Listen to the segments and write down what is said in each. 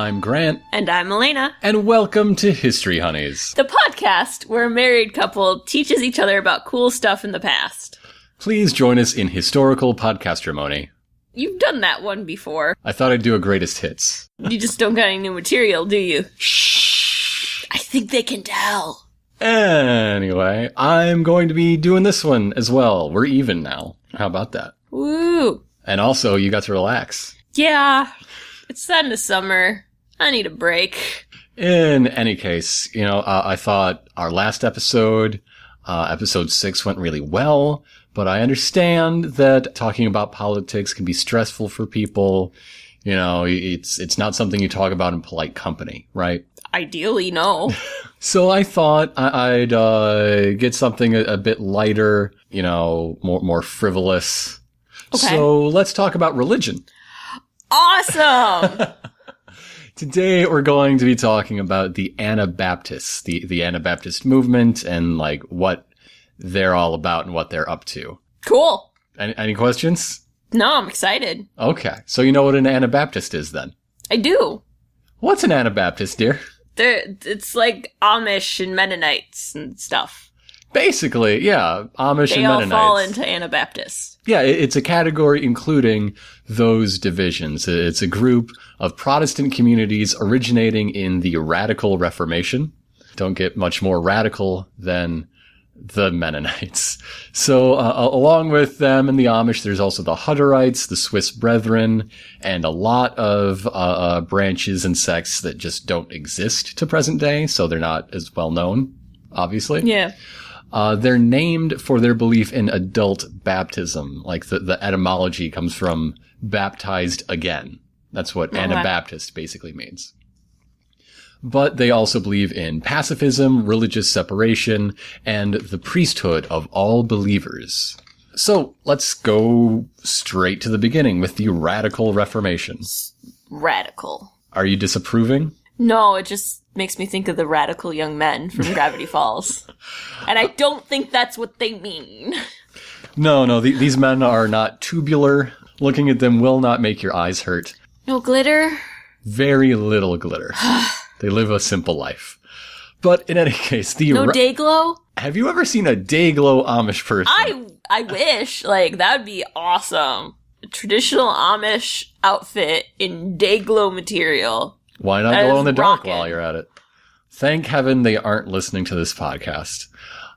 I'm Grant, And I'm Elena, and welcome to History Honeys. the podcast where a married couple teaches each other about cool stuff in the past. Please join us in historical podcastermony. You've done that one before. I thought I'd do a greatest hits. You just don't got any new material, do you? Shh. I think they can tell. Anyway, I'm going to be doing this one as well. We're even now. How about that? Woo. And also, you got to relax. Yeah, it's the end of summer. I need a break. In any case, you know, uh, I thought our last episode, uh, episode six went really well, but I understand that talking about politics can be stressful for people. You know, it's, it's not something you talk about in polite company, right? Ideally, no. So I thought I'd, uh, get something a, a bit lighter, you know, more, more frivolous. Okay. So let's talk about religion. awesome! Today we're going to be talking about the Anabaptists, the, the Anabaptist movement and like what they're all about and what they're up to. Cool. Any, any questions? No, I'm excited. Okay. So you know what an Anabaptist is then? I do. What's an Anabaptist, dear? They're, it's like Amish and Mennonites and stuff. Basically, yeah, Amish They and all Mennonites. fall into Anabaptists. Yeah, it's a category including those divisions. It's a group of Protestant communities originating in the Radical Reformation. Don't get much more radical than the Mennonites. So, uh, along with them and the Amish, there's also the Hutterites, the Swiss Brethren, and a lot of uh, uh, branches and sects that just don't exist to present day. So they're not as well known, obviously. Yeah. Uh, they're named for their belief in adult baptism. Like the, the etymology comes from baptized again. That's what Okay. Anabaptist basically means. But they also believe in pacifism, religious separation, and the priesthood of all believers. So let's go straight to the beginning with the radical reformation. Radical. Are you disapproving? No, it just makes me think of the radical young men from Gravity Falls. And I don't think that's what they mean. No, no, the, these men are not tubular. Looking at them will not make your eyes hurt. No glitter? very little glitter. they live a simple life. But in any case, the No ra- day glow? have you ever seen a day glow Amish person? I I wish. Like that would be awesome. A traditional Amish outfit in day glow material. Why not that glow in the dark rockin'. while you're at it? Thank heaven they aren't listening to this podcast.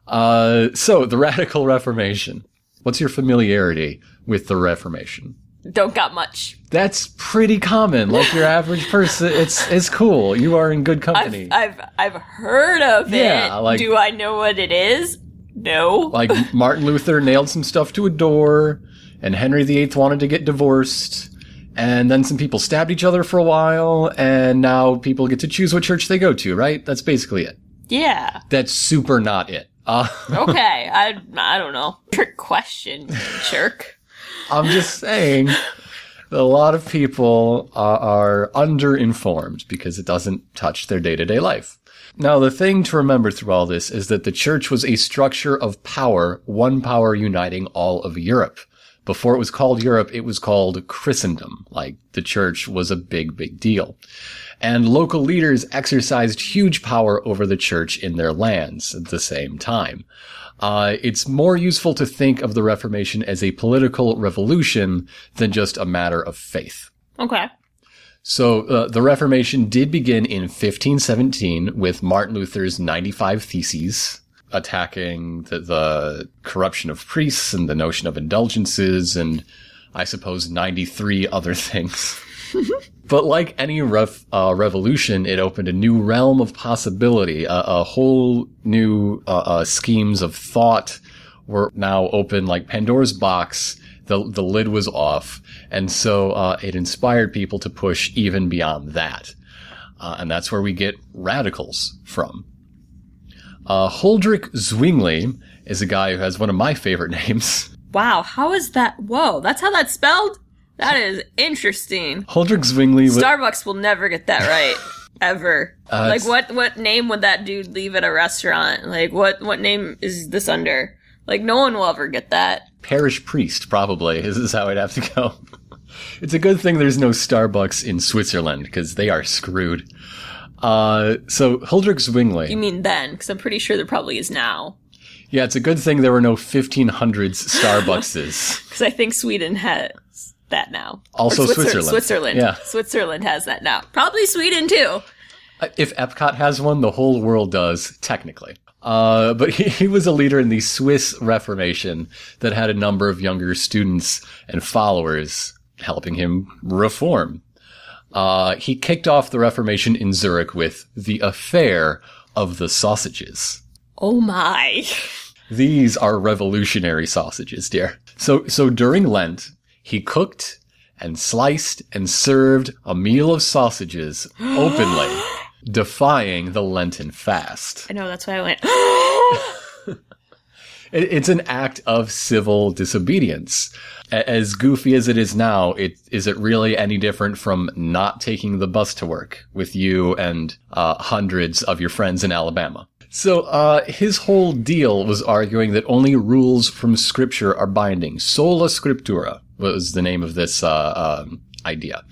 Uh, so the Radical Reformation. What's your familiarity with the Reformation? Don't got much. That's pretty common. Like your average person, it's it's cool. You are in good company. I've I've I've heard of Yeah, it. like- Do I know what it is? No. like Martin Luther nailed some stuff to a door, and Henry VIII wanted to get divorced, and then some people stabbed each other for a while, and now people get to choose what church they go to, right? That's basically it. yeah. That's super not it. Uh, Okay. I I don't know. Trick question, jerk. I'm just saying that a lot of people are, are underinformed because it doesn't touch their day to day life. Now, the thing to remember through all this is that the church was a structure of power, one power uniting all of Europe. Before it was called Europe, it was called Christendom. Like the church was a big, big deal. And local leaders exercised huge power over the church in their lands at the same time. Uh, it's more useful to think of the Reformation as a political revolution than just a matter of faith. Okay. So uh, the Reformation did begin in 1517 with Martin Luther's 95 Theses attacking the, the corruption of priests and the notion of indulgences and I suppose 93 other things. But like any ref, uh, revolution, it opened a new realm of possibility. A, a whole new uh, uh, schemes of thought were now open, like Pandora's box. The the lid was off, and so uh, it inspired people to push even beyond that, uh, and that's where we get radicals from. Uh, Huldrych Zwingli is a guy who has one of my favorite names. Wow, how is that? Whoa, that's how that's spelled? That is interesting. Huldrych Zwingli. Starbucks will never get that right. Ever. Uh, like what what name would that dude leave at a restaurant? Like what what name is this under? Like no one will ever get that. parish priest, probably, is, is how I'd have to go. It's a good thing there's no Starbucks in Switzerland because they are screwed. Uh, so Huldrych Zwingli. You mean then? Because I'm pretty sure there probably is now. Yeah, it's a good thing there were no 1500s Starbuckses. Because I think Sweden has that now. Also Or Switzer- Switzerland. Switzerland. Yeah. Switzerland has that now. Probably Sweden too. Uh, if Epcot has one, the whole world does, technically. Uh, but he, he was a leader in the Swiss Reformation that had a number of younger students and followers helping him reform. Uh, he kicked off the Reformation in Zurich with the affair of the sausages. Oh my. These are revolutionary sausages, dear. So, so during Lent, he cooked and sliced and served a meal of sausages openly, defying the Lenten fast. I know, that's why I went, It's an act of civil disobedience. As goofy as it is now, it is it really any different from not taking the bus to work with you and uh, hundreds of your friends in Alabama? So uh, his whole deal was arguing that only rules from Scripture are binding. Sola Scriptura was the name of this uh, um, idea.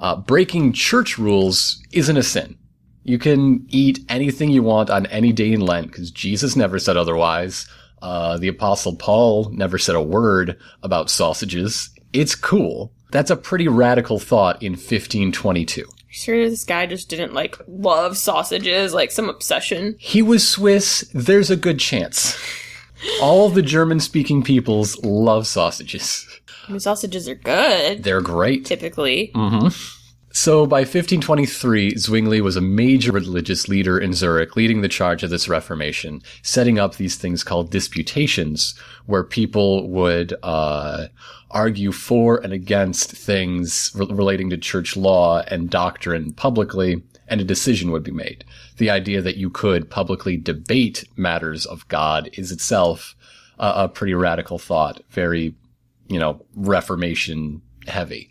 Uh, breaking church rules isn't a sin. You can eat anything you want on any day in Lent because Jesus never said otherwise. Uh, the apostle Paul never said a word about sausages. It's cool. That's a pretty radical thought in 1522. sure this guy just didn't like love sausages, like some obsession. He was Swiss. There's a good chance. All the German speaking peoples love sausages. I mean, sausages are good, They're great. typically. So by 1523, Zwingli was a major religious leader in Zurich, leading the charge of this Reformation, setting up these things called disputations, where people would uh, argue for and against things re- relating to church law and doctrine publicly, and a decision would be made. The idea that you could publicly debate matters of God is itself a, a pretty radical thought, very, you know, Reformation heavy.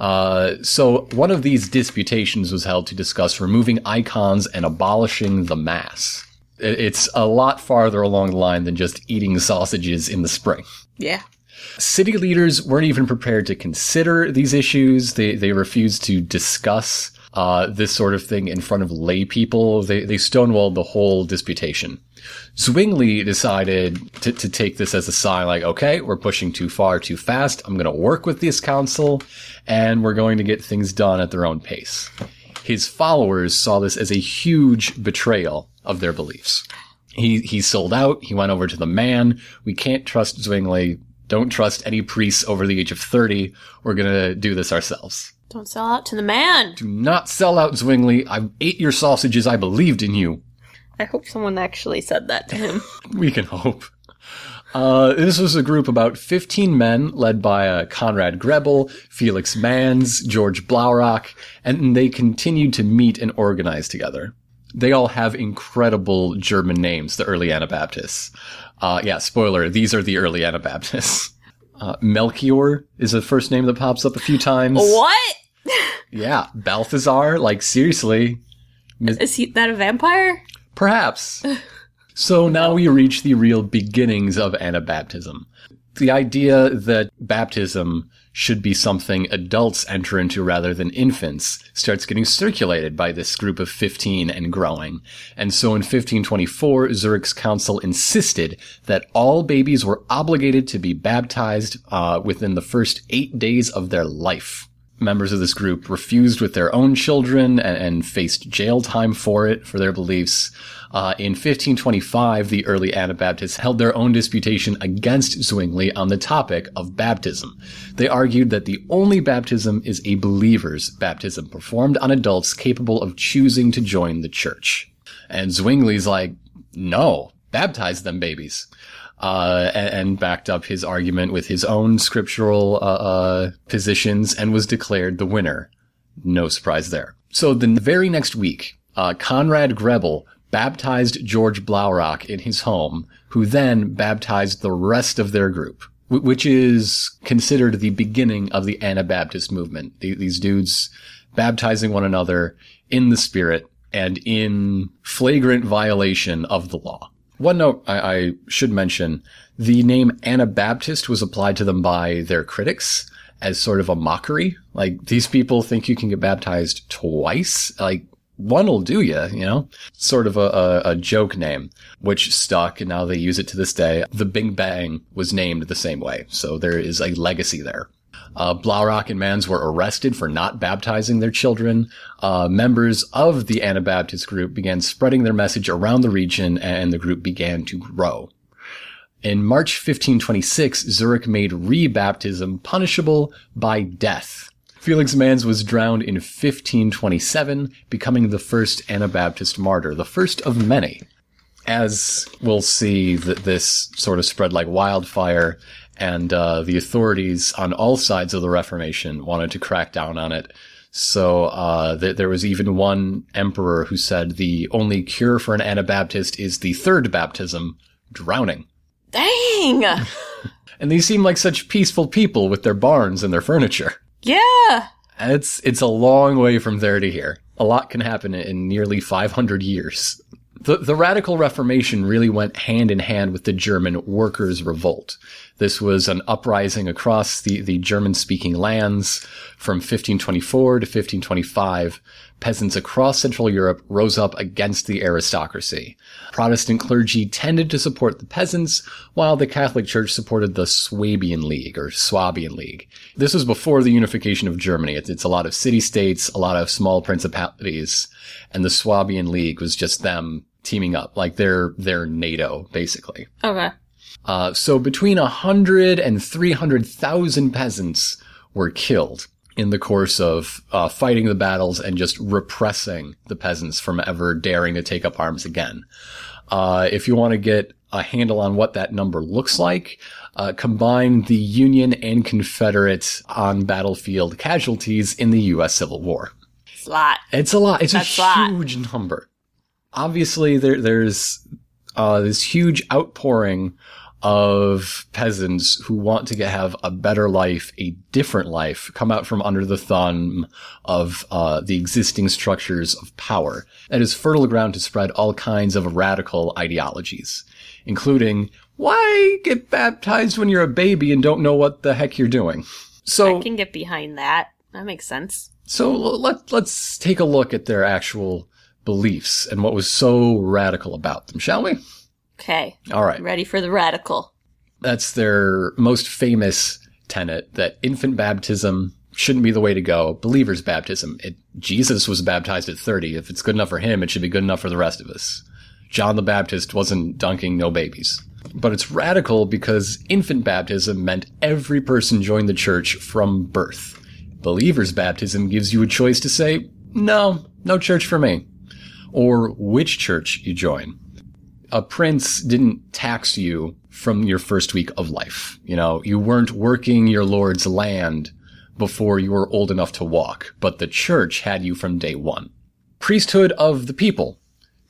Uh, so one of these disputations was held to discuss removing icons and abolishing the mass. It's a lot farther along the line than just eating sausages in the spring. Yeah. City leaders weren't even prepared to consider these issues. They they refused to discuss uh, this sort of thing in front of lay people. They they stonewalled the whole disputation. Zwingli decided to, to take this as a sign, like, okay, we're pushing too far, too fast. I'm going to work with this council, and we're going to get things done at their own pace. His followers saw this as a huge betrayal of their beliefs. He he sold out. He went over to the man. We can't trust Zwingli. Don't trust any priests over the age of 30. We're gonna do this ourselves. Don't sell out to the man. Do not sell out Zwingli. I ate your sausages. I believed in you. I hope someone actually said that to him. We can hope. Uh, this was a group about 15 men led by uh, Conrad Grebel, Felix Manz, George Blaurock, and they continued to meet and organize together. They all have incredible German names, the early Anabaptists. Uh, yeah, spoiler, these are the early Anabaptists. Uh, Melchior is the first name that pops up a few times. what? Yeah, Balthazar, like seriously. Is he that a vampire? Perhaps. So now we reach the real beginnings of Anabaptism. The idea that baptism should be something adults enter into rather than infants starts getting circulated by this group of 15 and growing. And so in 1524, Zurich's council insisted that all babies were obligated to be baptized uh, within the first eight days of their life members of this group refused with their own children and, and faced jail time for it, for their beliefs. Uh, in 1525, the early Anabaptists held their own disputation against Zwingli on the topic of baptism. They argued that the only baptism is a believer's baptism performed on adults capable of choosing to join the church. And Zwingli's like, no, baptize them babies uh, and, and backed up his argument with his own scriptural uh, uh, positions and was declared the winner. No surprise there. So the very next week, uh, Conrad Grebel baptized George Blaurock in his home, who then baptized the rest of their group, wh- which is considered the beginning of the Anabaptist movement. The- these dudes baptizing one another in the spirit and in flagrant violation of the law. One note I, I should mention, the name Anabaptist was applied to them by their critics, as sort of a mockery. Like these people think you can get baptized twice. Like one will do you, you know? Sort of a, a, a, joke name, which stuck and now they use it to this day. The Big Bang was named the same way. So there is a legacy there. Uh, Blaurock and Manz were arrested for not baptizing their children. Uh, members of the Anabaptist group began spreading their message around the region and the group began to grow. In March 1526, Zurich made rebaptism punishable by death. Felix Manz was drowned in 1527, becoming the first Anabaptist martyr, the first of many. As we'll see that this sort of spread like wildfire, and uh, the authorities on all sides of the Reformation wanted to crack down on it. So uh, th- there was even one emperor who said the only cure for an Anabaptist is the third baptism, drowning. Dang! and they seem like such peaceful people with their barns and their furniture. Yeah. It's it's a long way from there to here. A lot can happen in nearly 500 years. The, the radical reformation really went hand in hand with the German workers' revolt. This was an uprising across the, the German speaking lands from 1524 to 1525 peasants across Central Europe rose up against the aristocracy. Protestant clergy tended to support the peasants, while the Catholic Church supported the Swabian League or Swabian League. This was before the unification of Germany. It's, it's a lot of city-states, a lot of small principalities, and the Swabian League was just them teaming up, like they're, they're NATO, basically. Okay. Uh, so between a hundred and three hundred thousand peasants were killed in the course of uh, fighting the battles and just repressing the peasants from ever daring to take up arms again. Uh, if you want to get a handle on what that number looks like, uh, combine the Union and Confederate on battlefield casualties in the U.S. Civil War. It's a lot. It's a lot. It's That's a huge number. Obviously, there, there's uh, this huge outpouring of peasants who want to get, have a better life, a different life, come out from under the thumb of uh, the existing structures of power. That is fertile ground to spread all kinds of radical ideologies, including why get baptized when you're a baby and don't know what the heck you're doing. So I can get behind that. That makes sense. So let let's take a look at their actual beliefs and what was so radical about them, shall we? Okay. All right. Ready for the radical. That's their most famous tenet that infant baptism shouldn't be the way to go. Believer's baptism. It, Jesus was baptized at 30. If it's good enough for him, it should be good enough for the rest of us. John the Baptist wasn't dunking no babies. But it's radical because infant baptism meant every person joined the church from birth. Believer's baptism gives you a choice to say, no, no church for me. Or which church you join a prince didn't tax you from your first week of life. You know, you weren't working your lord's land before you were old enough to walk, but the church had you from day one. Priesthood of the people.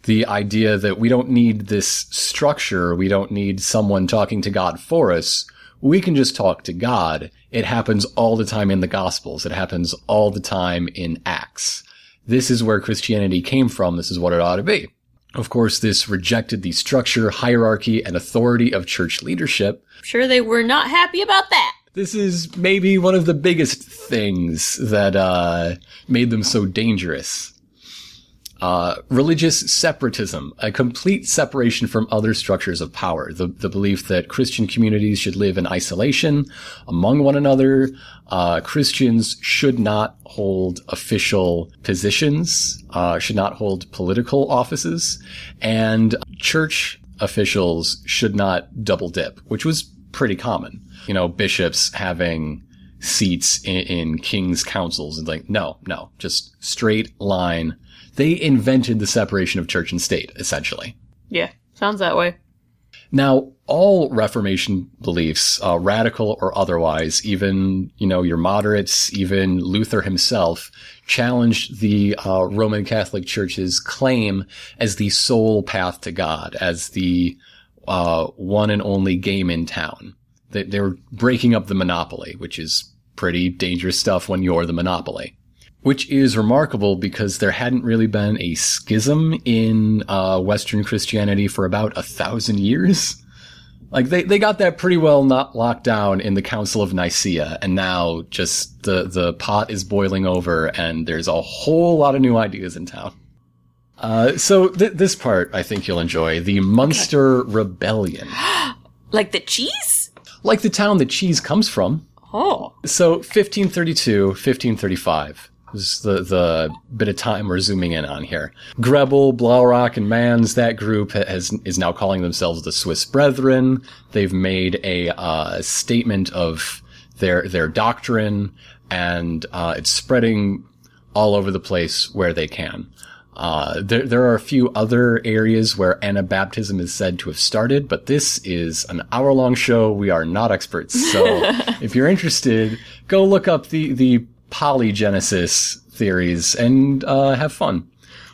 The idea that we don't need this structure, we don't need someone talking to God for us. We can just talk to God. It happens all the time in the Gospels. It happens all the time in Acts. This is where Christianity came from. This is what it ought to be. Of course, this rejected the structure, hierarchy, and authority of church leadership. I'm sure they were not happy about that. This is maybe one of the biggest things that uh, made them so dangerous. Uh, religious separatism, a complete separation from other structures of power. The, the belief that Christian communities should live in isolation among one another. Uh, Christians should not hold official positions, uh, should not hold political offices, and church officials should not double dip, which was pretty common. You know, bishops having seats in, in king's councils and like, no, no, just straight line they invented the separation of church and state, essentially. Yeah, sounds that way. Now, all Reformation beliefs, uh, radical or otherwise, even, you know, your moderates, even Luther himself, challenged the uh, Roman Catholic Church's claim as the sole path to God, as the uh, one and only game in town. They, they were breaking up the monopoly, which is pretty dangerous stuff when you're the monopoly which is remarkable because there hadn't really been a schism in uh, Western Christianity for about a thousand years. Like they, they got that pretty well not locked down in the Council of Nicaea, and now just the the pot is boiling over, and there's a whole lot of new ideas in town. Uh, so th- this part I think you'll enjoy the Munster Rebellion, Like the cheese? like the town that cheese comes from. Oh. So 1532, 1535 is the, the bit of time we're zooming in on here. Grebel, Blaurock, and Manz, that group has, is now calling themselves the Swiss Brethren. They've made a, uh, statement of their, their doctrine and, uh, it's spreading all over the place where they can. Uh, there, there are a few other areas where Anabaptism is said to have started, but this is an hour long show. We are not experts. So if you're interested, go look up the, the polygenesis theories and, uh, have fun.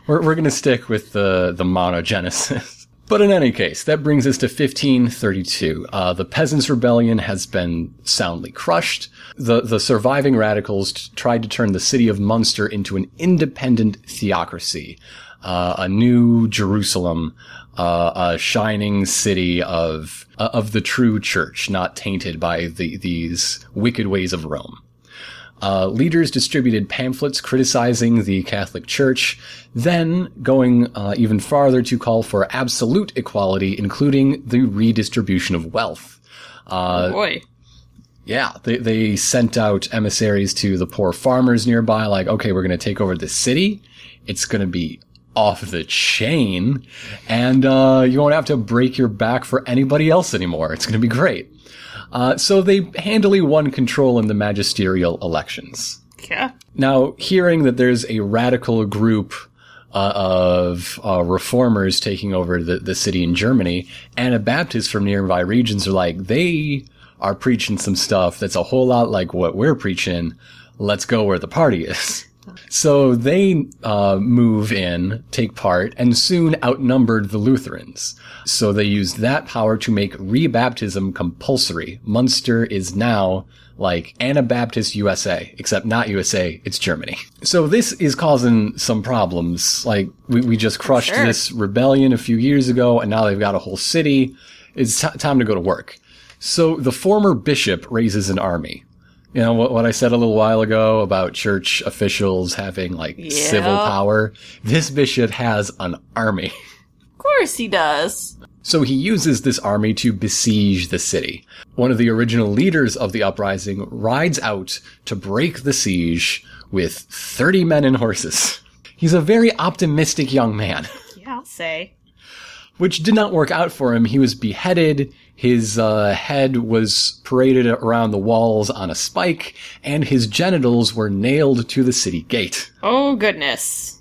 We're, we're going to stick with the, the monogenesis. But in any case, that brings us to 1532. Uh, the Peasants' Rebellion has been soundly crushed. The, the surviving radicals t- tried to turn the city of Munster into an independent theocracy, uh, a new Jerusalem, uh, a shining city of, uh, of the true church, not tainted by the, these wicked ways of Rome. Uh, leaders distributed pamphlets criticizing the Catholic Church, then going uh, even farther to call for absolute equality, including the redistribution of wealth. Uh, Boy. yeah, they, they sent out emissaries to the poor farmers nearby, like, okay, we're going to take over the city. It's going to be off the chain, and uh, you won't have to break your back for anybody else anymore. It's going to be great. Uh, so they handily won control in the magisterial elections. Yeah. Now, hearing that there's a radical group uh, of uh, reformers taking over the, the city in Germany, Anabaptists from nearby regions are like, they are preaching some stuff that's a whole lot like what we're preaching. Let's go where the party is. So they uh, move in, take part, and soon outnumbered the Lutherans. So they used that power to make rebaptism compulsory. Munster is now like Anabaptist USA, except not USA, it's Germany. So this is causing some problems. Like we, we just crushed Sure. this rebellion a few years ago, and now they've got a whole city. It's t- time to go to work. So the former bishop raises an army. You know what, what I said a little while ago about church officials having like civil power? This bishop has an army. Of course he does. So he uses this army to besiege the city. One of the original leaders of the uprising rides out to break the siege with 30 men and horses. He's a very optimistic young man, Yeah, I'll say. which did not work out for him. He was beheaded. His uh, head was paraded around the walls on a spike, and his genitals were nailed to the city gate. Oh, goodness.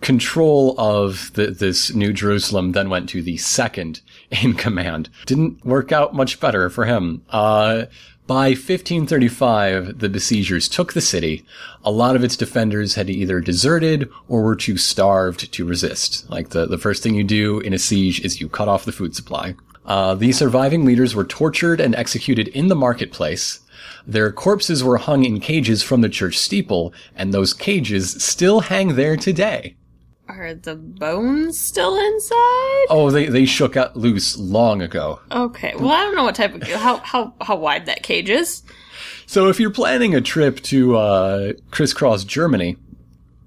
control of the, this New Jerusalem then went to the second in command. Didn't work out much better for him. Uh, by 1535, the besiegers took the city. A lot of its defenders had either deserted or were too starved to resist. Like the, the first thing you do in a siege is you cut off the food supply. Uh, the surviving leaders were tortured and executed in the marketplace. Their corpses were hung in cages from the church steeple, and those cages still hang there today. Are the bones still inside? Oh, they, they shook out loose long ago. Okay. Well, I don't know what type of how how how wide that cage is. So if you're planning a trip to uh, crisscross Germany,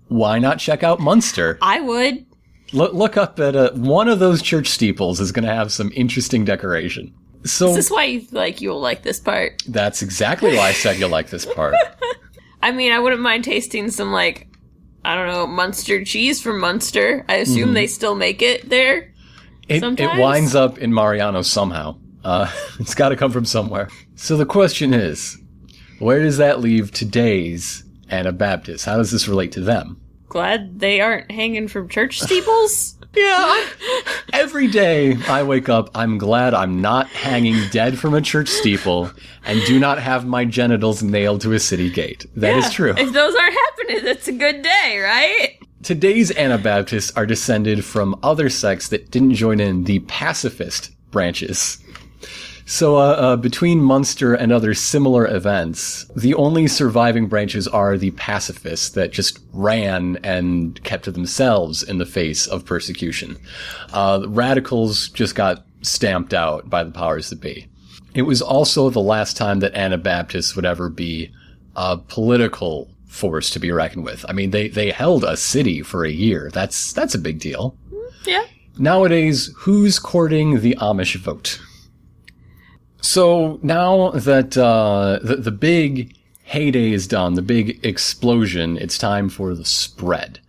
why not check out Munster? I would. Look, look up at uh, one of those church steeples is going to have some interesting decoration. So this Is why you like you'll like this part? that's exactly why I said you'll like this part. I mean, I wouldn't mind tasting some like I don't know Munster cheese from Munster. I assume they still make it there. It, it winds up in Mariano somehow. Uh, it's got to come from somewhere. So the question is, where does that leave today's Anabaptists? How does this relate to them? Glad they aren't hanging from church steeples. Yeah. Every day I wake up, I'm glad I'm not hanging dead from a church steeple and do not have my genitals nailed to a city gate. That is Yeah. true. If those aren't happening, that's a good day, right? Today's Anabaptists are descended from other sects that didn't join in the pacifist branches. So, uh, uh, between Munster and other similar events, the only surviving branches are the pacifists that just ran and kept to themselves in the face of persecution. Uh, the radicals just got stamped out by the powers that be. It was also the last time that Anabaptists would ever be a political force to be reckoned with. I mean, they, they held a city for a year. That's, that's a big deal. Yeah. Nowadays, who's courting the Amish vote? So now that uh, the, the big heyday is done, the big explosion, it's time for the spread.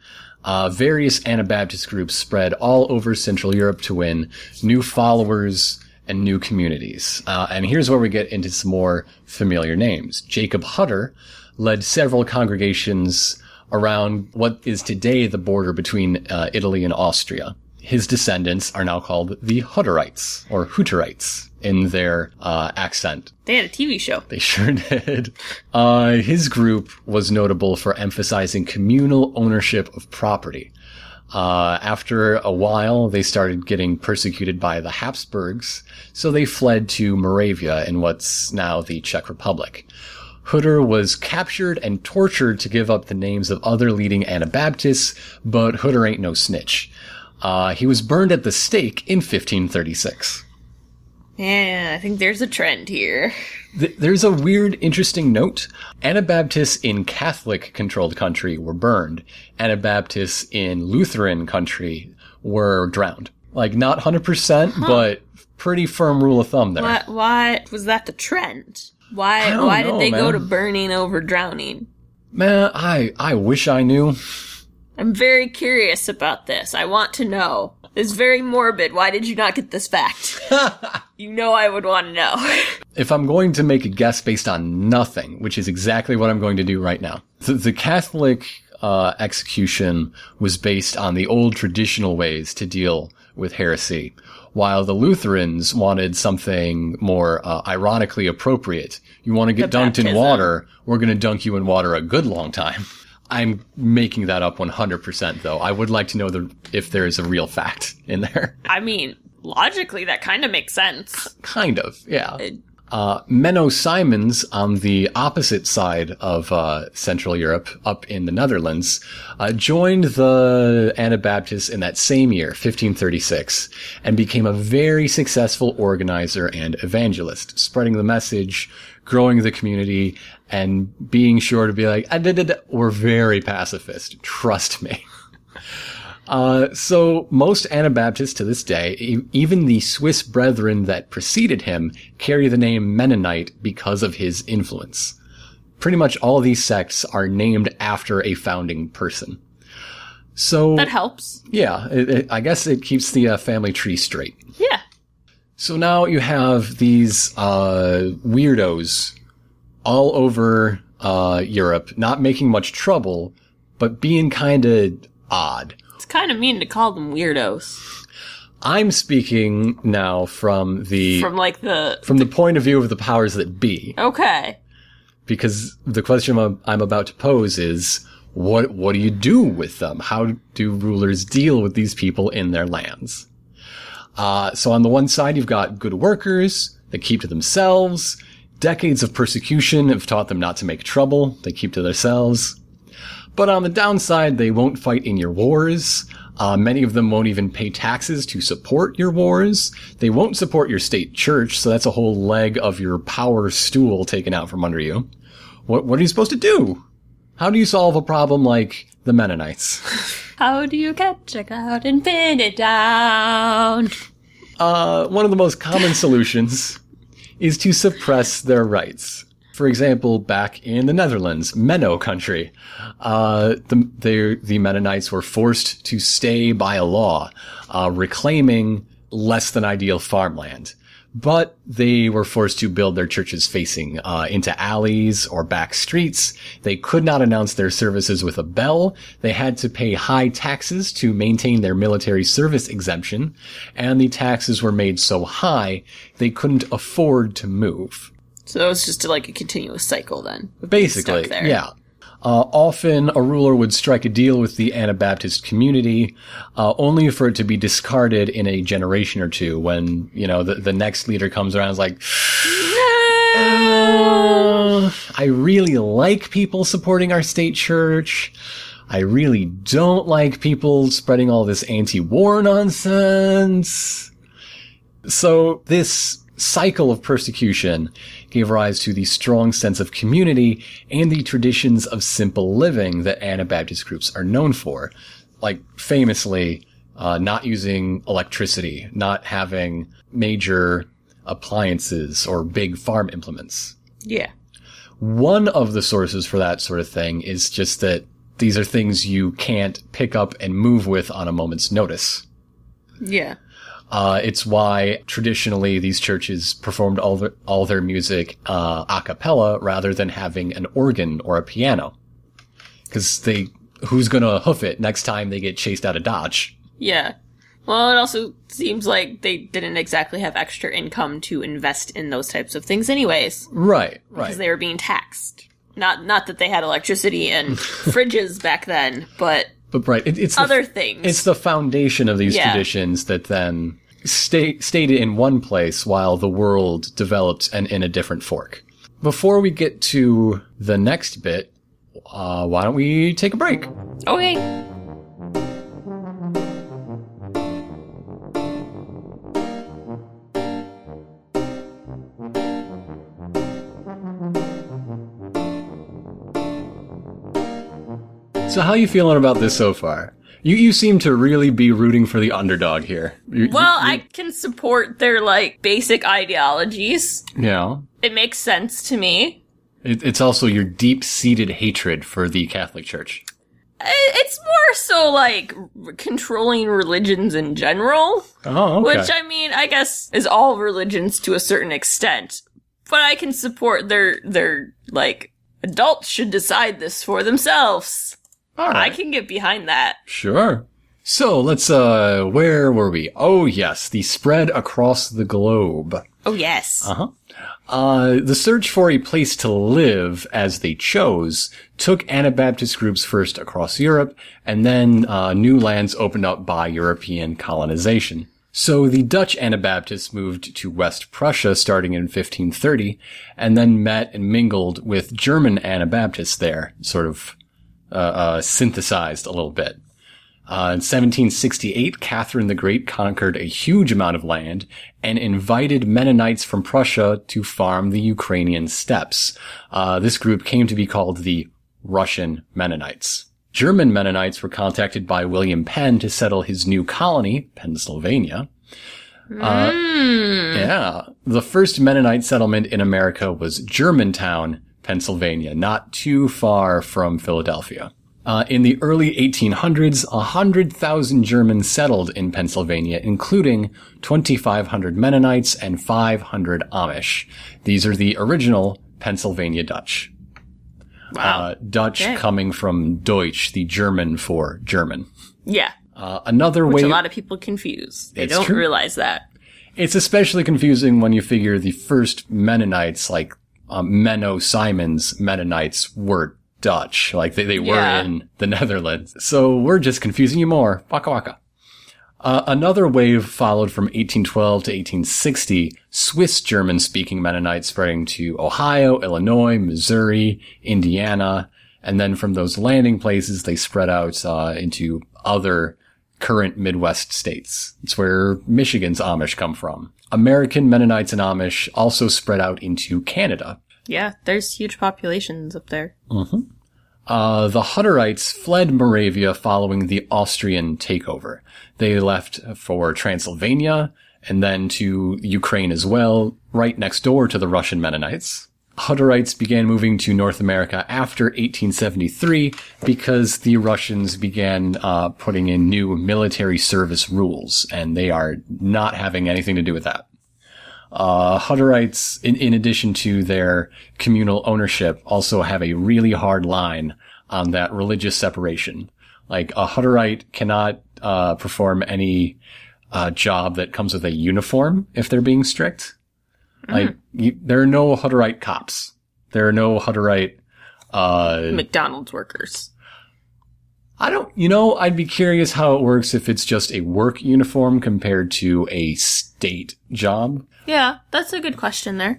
Uh, various Anabaptist groups spread all over Central Europe to win new followers and new communities. Uh, and here's where we get into some more familiar names. Jacob Hutter led several congregations around what is today the border between uh, Italy and Austria. His descendants are now called the Hutterites or Hutterites in their uh, accent. They had a TV show. They sure did. Uh, his group was notable for emphasizing communal ownership of property. Uh, after a while, they started getting persecuted by the Habsburgs, so they fled to Moravia in what's now the Czech Republic. Hutter was captured and tortured to give up the names of other leading Anabaptists, but Hutter ain't no snitch. Uh, he was burned at the stake in 1536. Yeah, I think there's a trend here. Th- there's a weird, interesting note. Anabaptists in Catholic controlled country were burned. Anabaptists in Lutheran country were drowned. Like, not 100%, but pretty firm rule of thumb there. Why, why was that the trend? Why why know, did they go to burning over drowning? Man, I, I wish I knew. I'm very curious about this. I want to know. It's very morbid. Why did you not get this fact? you know I would want to know. If I'm going to make a guess based on nothing, which is exactly what I'm going to do right now, the, the Catholic uh, execution was based on the old traditional ways to deal with heresy, while the Lutherans wanted something more uh, ironically appropriate. You want to get The dunked in water? We're going to dunk you in water a good long time. I'm making that up 100% though. I would like to know the, if there is a real fact in there. I mean, logically, that kind of makes sense. kind of, yeah. It- Uh, Menno Simons on the opposite side of uh, Central Europe, up in the Netherlands, uh, joined the Anabaptists in that same year, 1536, and became a very successful organizer and evangelist, spreading the message, growing the community, and being sure to be like, "Ah, we're very pacifist. Trust me. Uh, so most Anabaptists to this day, e- even the Swiss brethren that preceded him, carry the name Mennonite because of his influence. Pretty much all these sects are named after a founding person. So That helps. yeah, it, it, I guess it keeps the uh, family tree straight. Yeah. So now you have these uh, weirdos all over uh, Europe, not making much trouble, but being kind of odd. It's kind of mean to call them weirdos. I'm speaking now from the From like the. from the point of view of the powers that be, Okay. because the question I'm, I'm about to pose is what what do you do with them? How do rulers deal with these people in their lands? Uh, so on the one side, you've got good workers that keep to themselves. Decades of persecution have taught them not to make trouble. They keep to themselves. But on the downside, they won't fight in your wars. Uh, many of them won't even pay taxes to support your wars. They won't support your state church, so that's a whole leg of your power stool taken out from under you. What, what are you supposed to do? How do you solve a problem like the Mennonites? How do you catch a cloud and pin it down? Uh, one of the most common solutions is to suppress their rights. For example, back in the Netherlands, Menno country, uh, the, the, Mennonites were forced to stay by a law, uh, reclaiming less than ideal farmland. But they were forced to build their churches facing uh, into alleys or back streets. They could not announce their services with a bell. They had to pay high taxes to maintain their military service exemption, and the taxes were made so high they couldn't afford to move. So it's just like a continuous cycle then. Basically, yeah. Uh, often a ruler would strike a deal with the Anabaptist community, uh, only for it to be discarded in a generation or two when, you know, the, the next leader comes around and is like, "Uh, I really like people supporting our state church. I really don't like people spreading all this anti-war nonsense. So this cycle of persecution gave rise to the strong sense of community and the traditions of simple living that Anabaptist groups are known for. Like famously, uh, not using electricity, not having major appliances or big farm implements. Yeah. One of the sources for that sort of thing is just that these are things you can't pick up and move with on a moment's notice. Yeah. Uh, it's why traditionally these churches performed all their, all their music uh, a cappella rather than having an organ or a piano. Because they, who's gonna hoof it next time they get chased out of Dodge? Yeah. Well, it also seems like they didn't exactly have extra income to invest in those types of things, anyways, Right, Right. because they were being taxed. Not not that they had electricity and fridges back then, but But right, it, it's the other things. It's the foundation of these Yeah. traditions that then stay, stayed in one place while the world developed and in a different fork. Before we get to the next bit, uh, why don't we take a break? okay. So how you feeling about this so far? You you seem to really be rooting for the underdog here. You- you- Well, I can support their like basic ideologies. Yeah. It makes sense to me. it, it's also your deep-seated hatred for the Catholic Church. It's more so like controlling religions in general, Oh, okay. which I mean, I guess is all religions to a certain extent. But I can support their their like adults should decide this for themselves. All I can get behind that. Sure. So let's, uh, where were we? Oh, yes, the spread across the globe. Oh yes. Uh-huh. Uh, the search for a place to live as they chose took Anabaptist groups first across Europe, and then, uh, new lands opened up by European colonization. So the Dutch Anabaptists moved to West Prussia starting in 1530, and then met and mingled with German Anabaptists there, sort of, uh, uh, synthesized a little bit. Uh, in 1768, Catherine the Great conquered a huge amount of land and invited Mennonites from Prussia to farm the Ukrainian steppes. Uh, this group came to be called the Russian Mennonites. German Mennonites were contacted by William Penn to settle his new colony, Pennsylvania. Uh, Yeah. The first Mennonite settlement in America was Germantown, Pennsylvania, not too far from Philadelphia. Uh, in the early 1800s, 100,000 Germans settled in Pennsylvania, including 2,500 Mennonites and 500 Amish. These are the original Pennsylvania Dutch. Wow. Uh, Dutch Okay. coming from Deutsch, the German for German. yeah. Uh, another Which way a lot of people confuse. They don't true. realize that. It's especially confusing when you figure the first Mennonites, like um, Menno Simons Mennonites, were Dutch. Like they, they were Yeah. in the Netherlands. So we're just confusing you more. Waka waka. Uh, another wave followed from 1812 to 1860, Swiss German speaking Mennonites spreading to Ohio, Illinois, Missouri, Indiana, and then from those landing places, they spread out uh, into other current Midwest states. It's where Michigan's Amish come from. American Mennonites and Amish also spread out into Canada. Yeah, there's huge populations up there. Uh, the Hutterites fled Moravia following the Austrian takeover. They left for Transylvania and then to Ukraine as well, right next door to the Russian Mennonites. Hutterites began moving to North America after 1873 because the Russians began uh, putting in new military service rules, and they are not having anything to do with that. Uh, Hutterites, in, in addition to their communal ownership, also have a really hard line on that religious separation. Like a Hutterite cannot uh, perform any uh, job that comes with a uniform if they're being strict. Like you, there are no Hutterite cops. There are no Hutterite. Uh, McDonald's workers. I don't. You know, I'd be curious how it works if it's just a work uniform compared to a state job. Yeah, that's a good question there.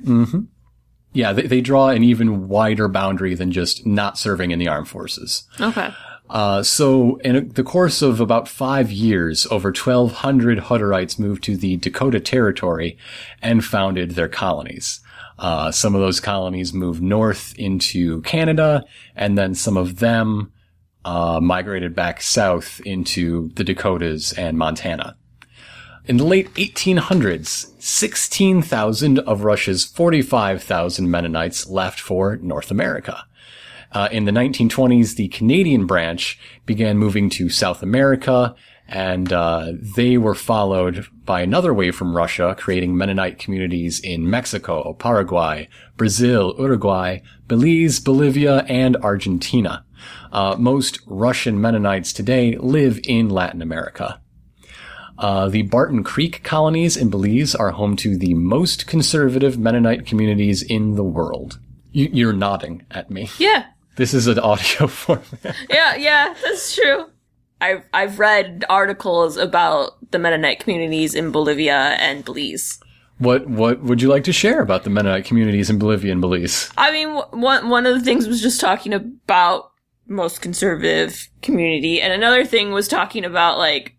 Yeah, they, they draw an even wider boundary than just not serving in the armed forces. Okay. Uh, so in the course of about five years, over 1,200 Hutterites moved to the Dakota Territory and founded their colonies. Uh, some of those colonies moved north into Canada, and then some of them uh, migrated back south into the Dakotas and Montana. In the late 1800s, 16,000 of Russia's 45,000 Mennonites left for North America. Uh, in the 1920s, the Canadian branch began moving to South America, and uh, they were followed by another wave from Russia, creating Mennonite communities in Mexico, Paraguay, Brazil, Uruguay, Belize, Bolivia, and Argentina. Uh, most Russian Mennonites today live in Latin America. Uh, the Barton Creek colonies in Belize are home to the most conservative Mennonite communities in the world. You, you're nodding at me. Yeah. This is an audio format. Yeah, yeah, that's true. I've I've read articles about the Mennonite communities in Bolivia and Belize. What what would you like to share about the Mennonite communities in Bolivia and Belize? I mean, one one of the things was just talking about most conservative community, and another thing was talking about like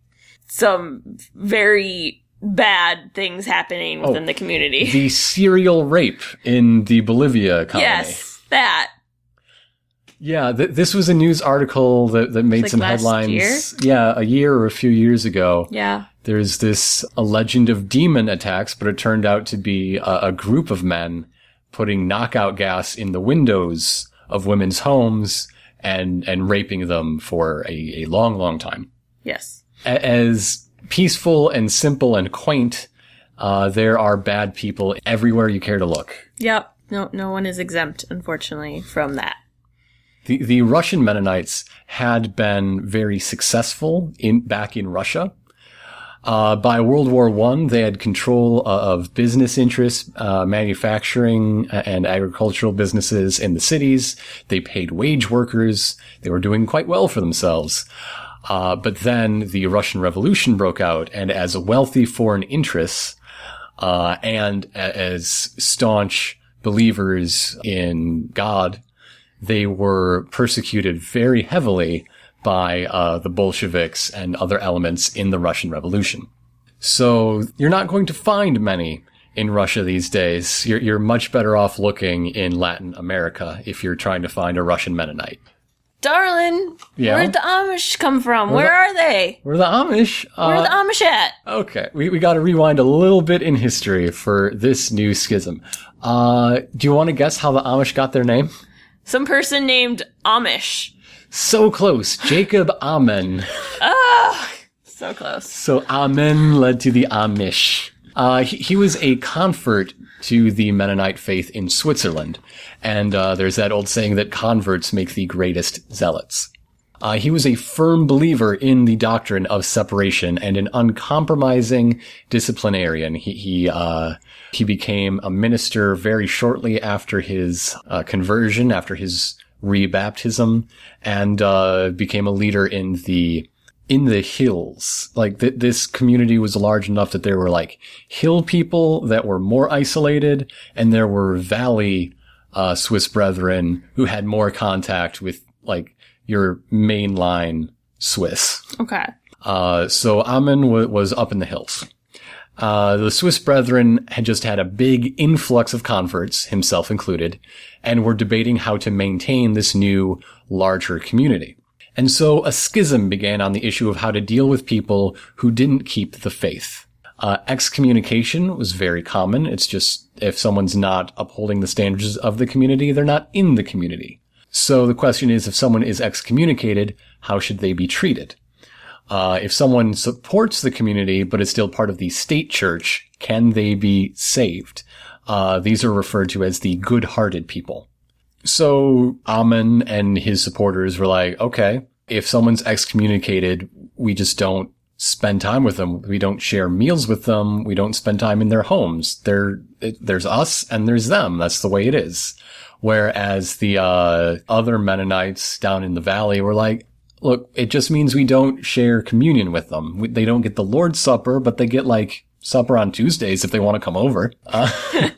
some very bad things happening within Oh, the community. The serial rape in the Bolivia colony. yes, that. Yeah, th- this was a news article that, that made Like some last headlines. Yeah, a year or a few years ago. Yeah. There's this a legend of demon attacks, but it turned out to be a, a group of men putting knockout gas in the windows of women's homes and and raping them for a, a long, long time. Yes. A- As peaceful and simple and quaint, uh, there are bad people everywhere you care to look. Yep. No, no one is exempt, unfortunately, from that. The, the Russian Mennonites had been very successful in back in Russia. Uh, by World War One, they had control uh, of business interests, uh, manufacturing and agricultural businesses in the cities. They paid wage workers. They were doing quite well for themselves. Uh, but then the Russian Revolution broke out, and as wealthy foreign interests uh, and as staunch believers in God, they were persecuted very heavily by uh, the Bolsheviks and other elements in the Russian Revolution. So you're not going to find many in Russia these days. You're, you're much better off looking in Latin America if you're trying to find a Russian Mennonite. Darling, Yeah? where'd the Amish come from? Where the- are they? We're the Amish. Where Uh, are the Amish at? Okay, we, we got to rewind a little bit in history for this new schism. Uh, do you want to guess how the Amish got their name? Some person named Amish. So close, Jacob Ammann. So close. So Ammann led to the Amish. Uh, he, he was a convert to the Mennonite faith in Switzerland, and uh, there's that old saying that converts make the greatest zealots. Uh, he was a firm believer in the doctrine of separation and an uncompromising disciplinarian. He he uh, he became a minister very shortly after his uh, conversion, after his rebaptism, and uh, became a leader in the in the hills. Like th- this community was large enough that there were like hill people that were more isolated, and there were valley uh, Swiss brethren who had more contact with like your mainline Swiss. Okay. Uh, so Ammann w- was up in the hills. Uh, the Swiss brethren had just had a big influx of converts, himself included, and were debating how to maintain this new, larger community. And so a schism began on the issue of how to deal with people who didn't keep the faith. Uh, excommunication was very common. It's just if someone's not upholding the standards of the community, they're not in the community. So the question is, if someone is excommunicated, how should they be treated? Uh, if someone supports the community but is still part of the state church, can they be saved? Uh, these are referred to as the good-hearted people. So Ammann and his supporters were like, okay, if someone's excommunicated, we just don't spend time with them. We don't share meals with them. We don't spend time in their homes. There, there's us and there's them. That's the way it is. Whereas the uh, other Mennonites down in the valley were like, look, it just means we don't share communion with them. We, they don't get the Lord's Supper, but they get like supper on Tuesdays if they want to come over. Uh,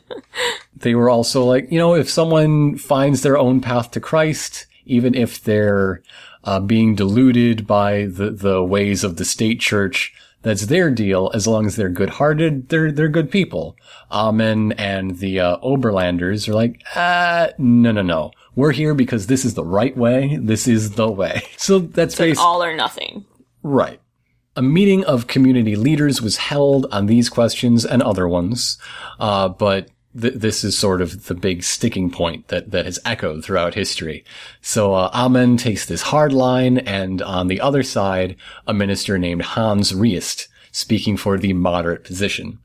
they were also like, you know, if someone finds their own path to Christ, even if they're uh, being deluded by the, the ways of the state church. That's their deal. As long as they're good-hearted, they're they're good people. Ammann and the uh, Oberlanders are like, uh, no, no, no. We're here because this is the right way. This is the way. So that's It's all or nothing. Right. A meeting of community leaders was held on these questions and other ones, uh, but th- this is sort of the big sticking point that, that has echoed throughout history. So uh, Ammann takes this hard line, and on the other side, a minister named Hans Reist, speaking for the moderate position.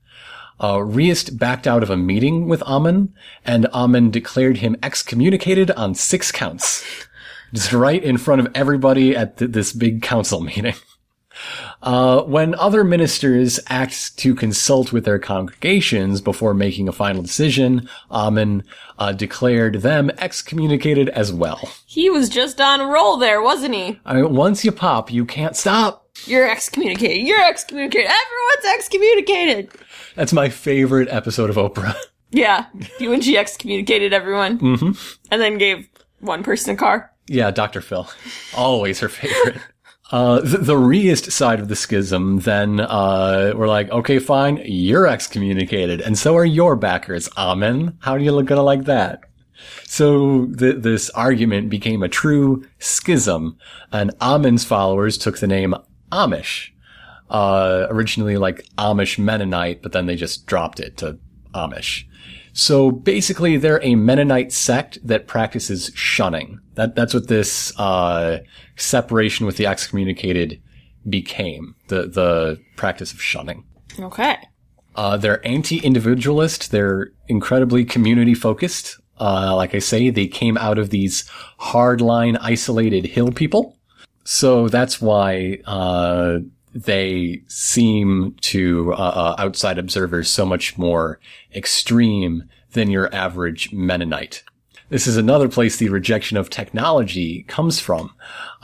Uh, Reist backed out of a meeting with Ammann, and Ammann declared him excommunicated on six counts. Just right in front of everybody at th- this big council meeting. Uh, when other ministers act to consult with their congregations before making a final decision, Ammann uh, declared them excommunicated as well. He was just on a roll there, wasn't he? I mean, once you pop, you can't stop. You're excommunicated. You're excommunicated. Everyone's excommunicated. That's my favorite episode of Oprah. Yeah, you and she excommunicated everyone, mm-hmm. and then gave one person a car. Yeah, Dr. Phil. Always her favorite. Uh, the, the Reist side of the schism then, uh, were like, okay, fine, you're excommunicated, and so are your backers, Ammann. How are you look gonna like that? So th- this argument became a true schism, and Ammann's followers took the name Amish. Uh, originally like Amish Mennonite, but then they just dropped it to Amish. So basically, they're a Mennonite sect that practices shunning. That that's what this uh, separation with the excommunicated became. The the practice of shunning. Okay. Uh, they're anti-individualist. They're incredibly community focused. Uh, like I say, they came out of these hardline, isolated hill people. So that's why uh, they seem to uh, uh, outside observers so much more extreme than your average Mennonite. This is another place the rejection of technology comes from.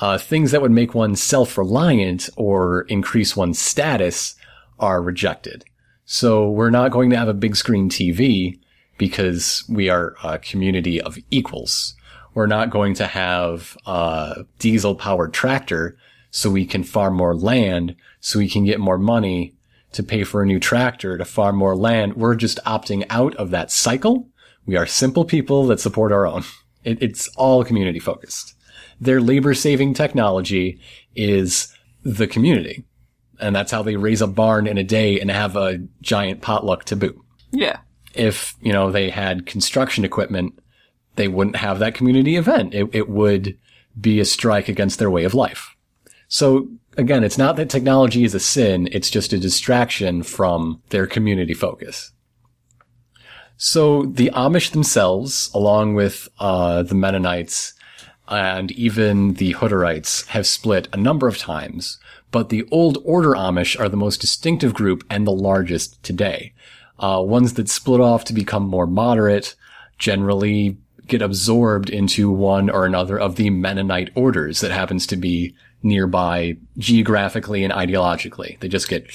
Uh, things that would make one self-reliant or increase one's status are rejected. So we're not going to have a big screen TV because we are a community of equals. We're not going to have a diesel powered tractor so we can farm more land so we can get more money to pay for a new tractor to farm more land. We're just opting out of that cycle. We are simple people that support our own. It, it's all community focused. Their labor saving technology is the community. And that's how they raise a barn in a day and have a giant potluck to boot. Yeah. If, you know, they had construction equipment, they wouldn't have that community event. It, it would be a strike against their way of life. So again, it's not that technology is a sin. It's just a distraction from their community focus. So the Amish themselves, along with uh, the Mennonites and even the Hutterites, have split a number of times. But the Old Order Amish are the most distinctive group and the largest today. Uh, ones that split off to become more moderate generally get absorbed into one or another of the Mennonite orders that happens to be nearby geographically and ideologically. They just get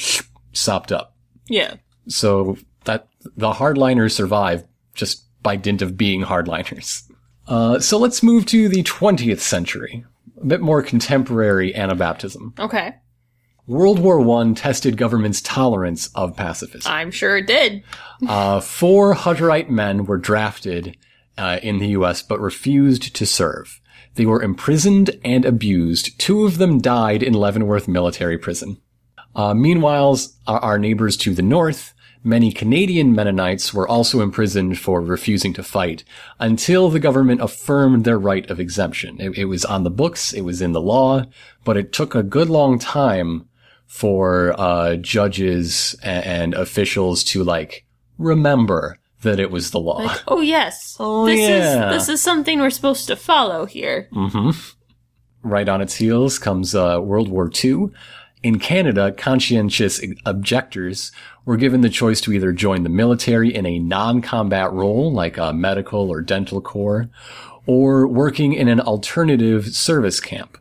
sopped up. Yeah. So the hardliners survive just by dint of being hardliners. Uh, so let's move to the 20th century, a bit more contemporary Anabaptism. Okay. World War I tested government's tolerance of pacifism. I'm sure it did. Uh, four Hutterite men were drafted uh, in the U.S. but refused to serve. They were imprisoned and abused. Two of them died in Leavenworth Military Prison. Uh, meanwhile, our, our neighbors to the north, many Canadian Mennonites were also imprisoned for refusing to fight until the government affirmed their right of exemption. It, it was on the books, it was in the law, but it took a good long time for uh, judges and, and officials to like remember that it was the law. Like, oh yes. Oh, this yeah. is this is something we're supposed to follow here. Right on its heels comes uh, World War II. In Canada, conscientious objectors were given the choice to either join the military in a non-combat role, like a medical or dental corps, or working in an alternative service camp.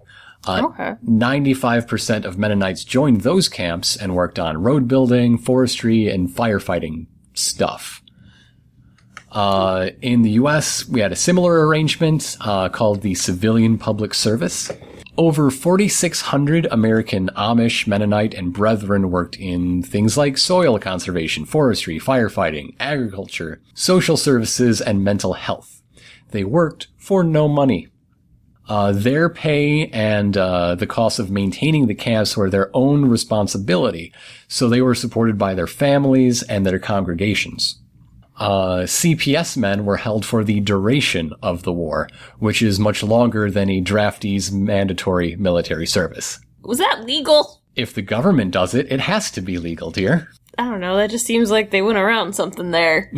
Uh, Okay. 95% of Mennonites joined those camps and worked on road building, forestry, and firefighting stuff. Uh, in the U.S., we had a similar arrangement uh, called the Civilian Public Service. Over 4,600 American Amish, Mennonite, and Brethren worked in things like soil conservation, forestry, firefighting, agriculture, social services, and mental health. They worked for no money. Uh, their pay and uh, the cost of maintaining the camps were their own responsibility, so they were supported by their families and their congregations. Uh, CPS men were held for the duration of the war, which is much longer than a draftee's mandatory military service. Was that legal? If the government does it, it has to be legal, dear. I don't know. That just seems like they went around something there.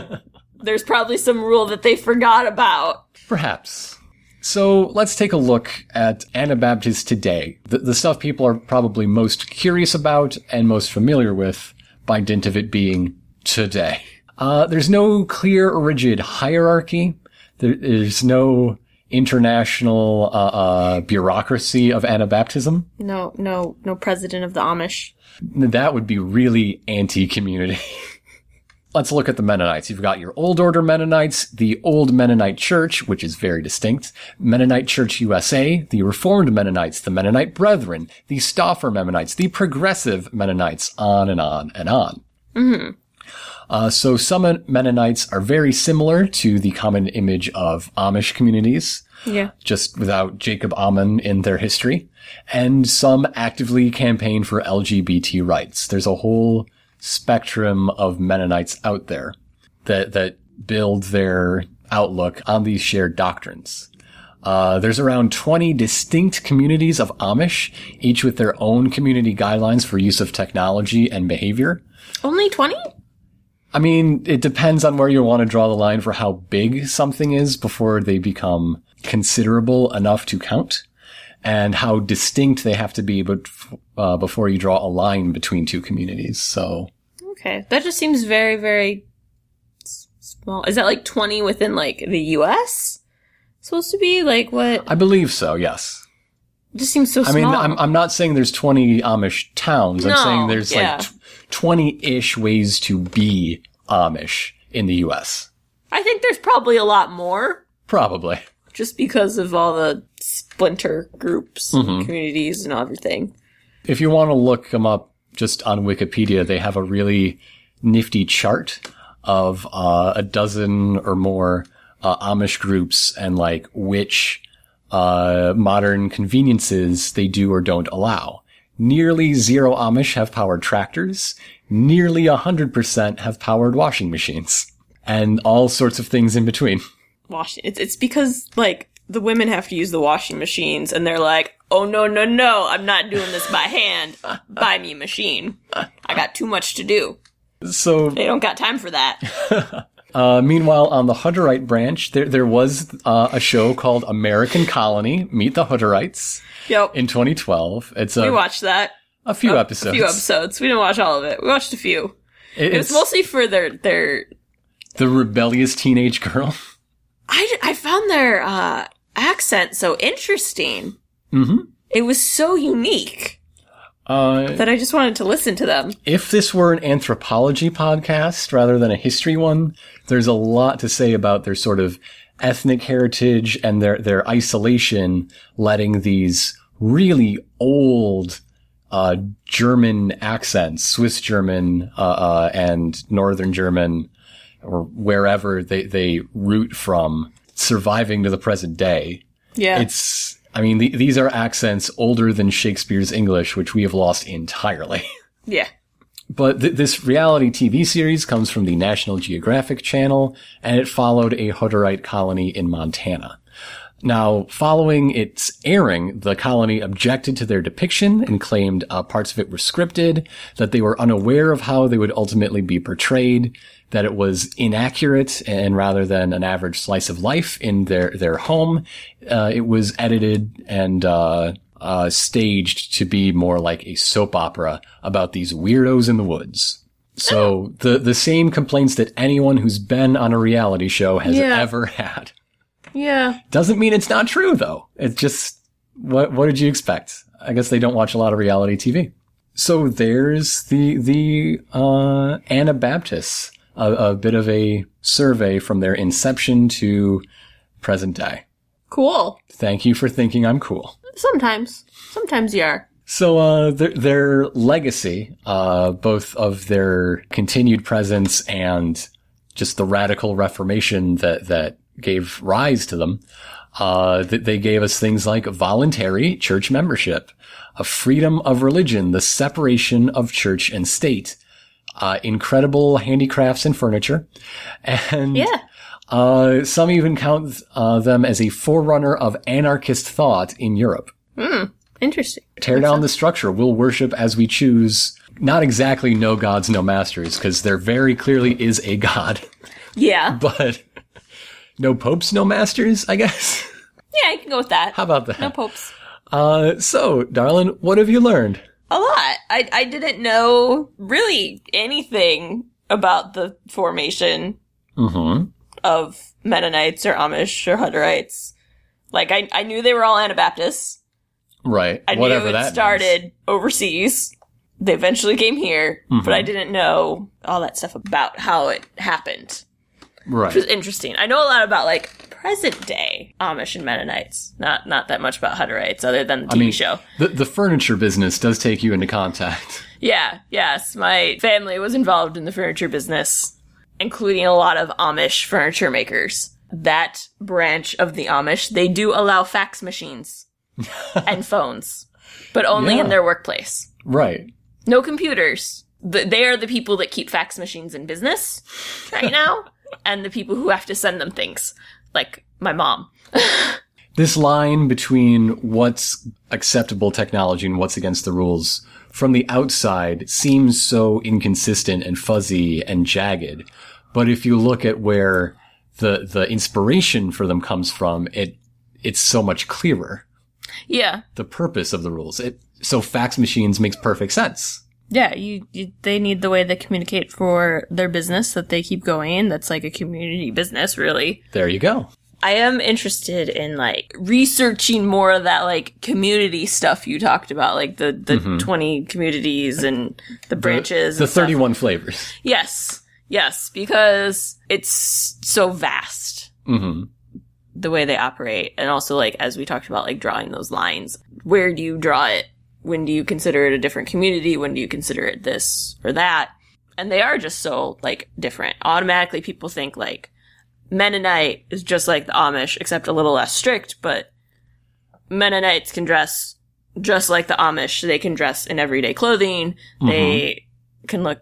There's probably some rule that they forgot about. Perhaps. So let's take a look at Anabaptists today. The, the stuff people are probably most curious about and most familiar with by dint of it being today. Uh, there's no clear or rigid hierarchy. There is no international uh, uh, bureaucracy of Anabaptism. No, no, no president of the Amish. That would be really anti-community. Let's look at the Mennonites. You've got your Old Order Mennonites, the Old Mennonite Church, which is very distinct, Mennonite Church USA, the Reformed Mennonites, the Mennonite Brethren, the Stauffer Mennonites, the Progressive Mennonites, on and on and on. Uh, so some Mennonites are very similar to the common image of Amish communities Yeah. just without Jacob Ammann in their history. And some actively campaign for LGBT rights. There's a whole spectrum of Mennonites out there that, that build their outlook on these shared doctrines. Uh, there's around 20 distinct communities of Amish, each with their own community guidelines for use of technology and behavior. Only 20? I mean, it depends on where you want to draw the line for how big something is before they become considerable enough to count and how distinct they have to be but, uh, before you draw a line between two communities. So Okay. That just seems very, very small. Is that like 20 within like the US? Supposed to be? Like what? I believe so, yes. It just seems so I small. mean, I'm, I'm not saying there's 20 Amish towns. I'm saying there's yeah. like 20-ish ways to be Amish in the US. I think there's probably a lot more Probably. just because of all the splinter groups, Mm-hmm. and communities, and everything. If you want to look them up just on Wikipedia, they have a really nifty chart of uh, a dozen or more uh, Amish groups and like which uh, modern conveniences they do or don't allow. Nearly zero Amish have powered tractors. Nearly 100% have powered washing machines. And all sorts of things in between. Washing. It's, it's because, like, the women have to use the washing machines, and they're like, oh, no, no, no, I'm not doing this by hand. Buy me a machine. I got too much to do. So They don't got time for that. Uh, meanwhile, on the Hutterite branch, there there was uh, a show called American Colony: Meet the Hutterites Yep. in 2012. It's a, we watched that. a few A episodes. few episodes. We didn't watch all of it. We watched a few. It- It was mostly for their, their, the rebellious teenage girl. I, I found their, uh, accent so interesting. hmm It was so unique Uh, that I just wanted to listen to them. if this were an anthropology podcast rather than a history one, there's a lot to say about their sort of ethnic heritage and their, their isolation, letting these really old, uh, German accents, Swiss German, uh, uh, and Northern German, or wherever they, they root from, surviving to the present day. Yeah. It's, I mean, the, these are accents older than Shakespeare's English, which we have lost entirely. yeah. But th- this reality TV series comes from the National Geographic Channel, and it followed a Hutterite colony in Montana. Now, following its airing, the colony objected to their depiction and claimed uh, parts of it were scripted, that they were unaware of how they would ultimately be portrayed, that it was inaccurate, and rather than an average slice of life in their their home, uh, it was edited and uh, uh, staged to be more like a soap opera about these weirdos in the woods. So the the same complaints that anyone who's been on a reality show has Yeah. ever had. Yeah. Doesn't mean it's not true though. It's just what what did you expect? I guess they don't watch a lot of reality TV. So there's the the uh, Anabaptists a, a bit of a survey from their inception to present day. Cool. Thank you for thinking I'm cool. Sometimes. Sometimes you are. So, uh, their, their legacy, uh, both of their continued presence and just the radical reformation that, that gave rise to them, uh, that they gave us things like voluntary church membership, a freedom of religion, the separation of church and state, uh, incredible handicrafts and furniture, and Yeah. Uh, some even count uh, them as a forerunner of anarchist thought in Europe. Interesting. Tear down the structure. We'll worship as we choose. Not exactly no gods, no masters, because there very clearly is a god, Yeah. but no popes, no masters, I guess. Yeah, I can go with that. How about that? No popes. Uh, so, darling, what have you learned? A lot. I I didn't know really anything about the formation Mm-hmm. Of Mennonites or Amish or Hutterites. Like I I knew they were all Anabaptists. Right. I Whatever knew it that means. started overseas. They eventually came here, Mm-hmm. but I didn't know all that stuff about how it happened. Right. Which was interesting. I know a lot about like present day Amish and Mennonites. Not not that much about Hutterites other than the TV mean- show. The, the furniture business does take you into contact. Yeah, yes. My family was involved in the furniture business, including a lot of Amish furniture makers. That branch of the Amish, they do allow fax machines and phones, but only Yeah. in their workplace. Right. No computers. They are the people that keep fax machines in business right now, and the people who have to send them things, like my mom. this line between what's acceptable technology and what's against the rules from the outside seems so inconsistent and fuzzy and jagged. But if you look at where the, the inspiration for them comes from, it, it's so much clearer. Yeah, The purpose of the rules. It, so fax machines makes perfect sense. Yeah, you, you they need the way they communicate for their business that they keep going. That's like a community business, really. There you go. I am interested in like researching more of that like community stuff you talked about, like the the twenty communities and the branches. The and stuff. 31 flavors. Yes, yes, because it's so vast hmm the way they operate, and also like as we talked about, like drawing those lines. Where do you draw it? When do you consider it a different community? When do you consider it this or that? And they are just so like different. Automatically, people think like Mennonite is just like the Amish, except a little less strict. But Mennonites can dress just like the Amish. They can dress in everyday clothing. They can look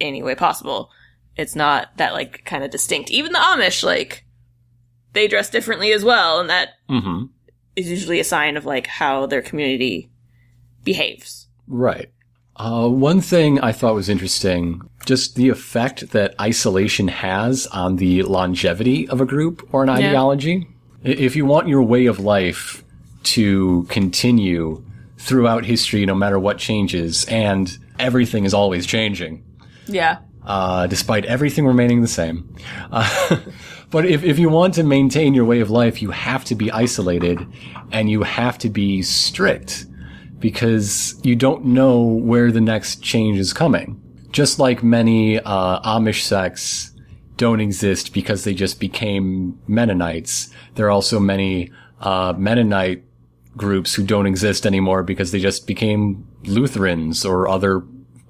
any way possible. It's not that like kind of distinct. Even the Amish, like, they dress differently as well, and that hmm is usually a sign of like how their community behaves. Right. Uh, one thing I thought was interesting, just the effect that isolation has on the longevity of a group or an ideology. If you want your way of life to continue throughout history, no matter what changes, and everything is always changing, Yeah. uh, despite everything remaining the same. Uh, but if, if you want to maintain your way of life, you have to be isolated and you have to be strict because you don't know where the next change is coming. Just like many uh, Amish sects don't exist because they just became Mennonites, there are also many uh, Mennonite groups who don't exist anymore because they just became Lutherans or other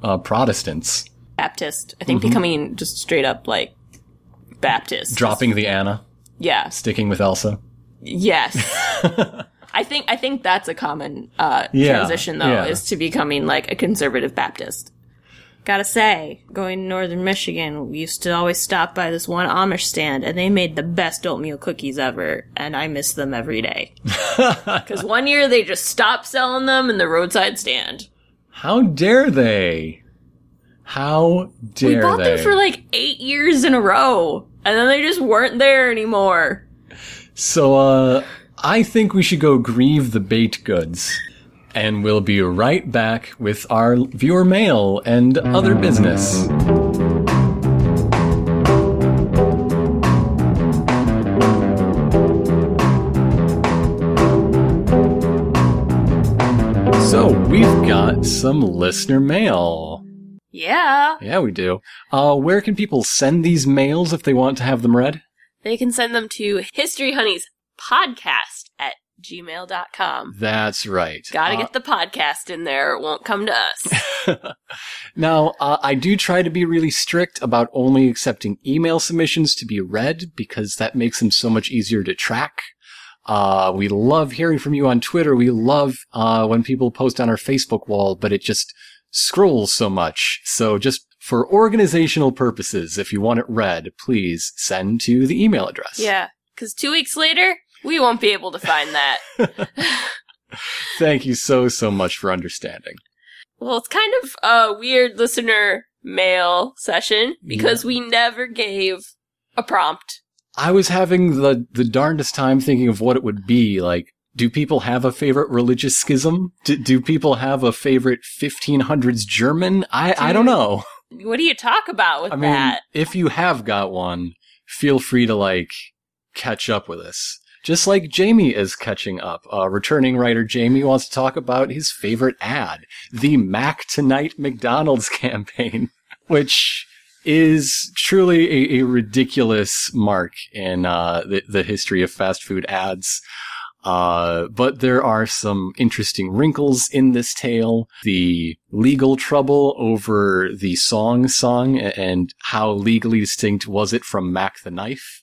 uh, Protestants. Baptist. I think becoming just straight up like Baptist. dropping the Anna, Yeah. sticking with Elsa. Yes. I think I think that's a common uh, Yeah, transition though, yeah. is to becoming like a conservative Baptist. Gotta say, going to northern Michigan, we used to always stop by this one Amish stand, and they made the best oatmeal cookies ever, and I miss them every day. Because one year they just stopped selling them in the roadside stand. How dare they? How dare they? We bought they? them for like eight years in a row, and then they just weren't there anymore. so, uh, I think we should go grieve the baked goods. And we'll be right back with our viewer mail and other business. So, we've got some listener mail. Yeah. Yeah, we do. Uh, where can people send these mails if they want to have them read? They can send them to History Honeys podcast at gmail.com. That's right. Gotta Uh, get the podcast in there. It won't come to us. now, uh, I do try to be really strict about only accepting email submissions to be read because that makes them so much easier to track. Uh, we love hearing from you on Twitter. We love, uh, when people post on our Facebook wall, but it just scrolls so much. So just for organizational purposes, if you want it read, please send to the email address. yeah. Because two weeks later, we won't be able to find that. Thank you so, so much for understanding. well, it's kind of a weird listener mail session because we never gave a prompt. I was having the, the darndest time thinking of what it would be. Like, do people have a favorite religious schism? Do, do people have a favorite 1500s German? I, I don't know. What do you talk about with I mean, that? if you have got one, feel free to like catch up with us. Just like Jamie is catching up. Uh, returning writer Jamie wants to talk about his favorite ad, the Mac Tonight McDonald's campaign, which is truly a, a ridiculous mark in uh, the, the history of fast food ads. Uh, but there are some interesting wrinkles in this tale. The legal trouble over the song song and how legally distinct was it from Mack the Knife.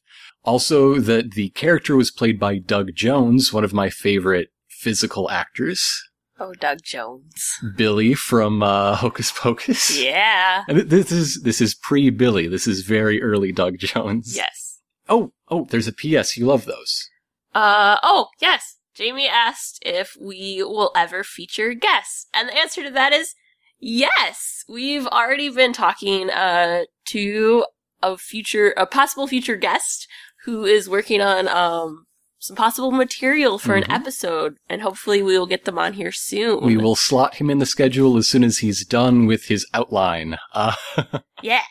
Also that the character was played by Doug Jones, one of my favorite physical actors. Oh, Doug Jones. Billy from, uh, Hocus Pocus. Yeah. And this is, this is pre-Billy. This is very early Doug Jones. Yes. Oh, oh, there's a PS. You love those. Uh, oh, yes. Jamie asked if we will ever feature guests. And the answer to that is yes. We've already been talking, uh, to a future, a possible future guest who is working on, um, some possible material for Mhm. an episode, and hopefully we will get them on here soon. We will slot him in the schedule as soon as he's done with his outline. Uh, Yeah.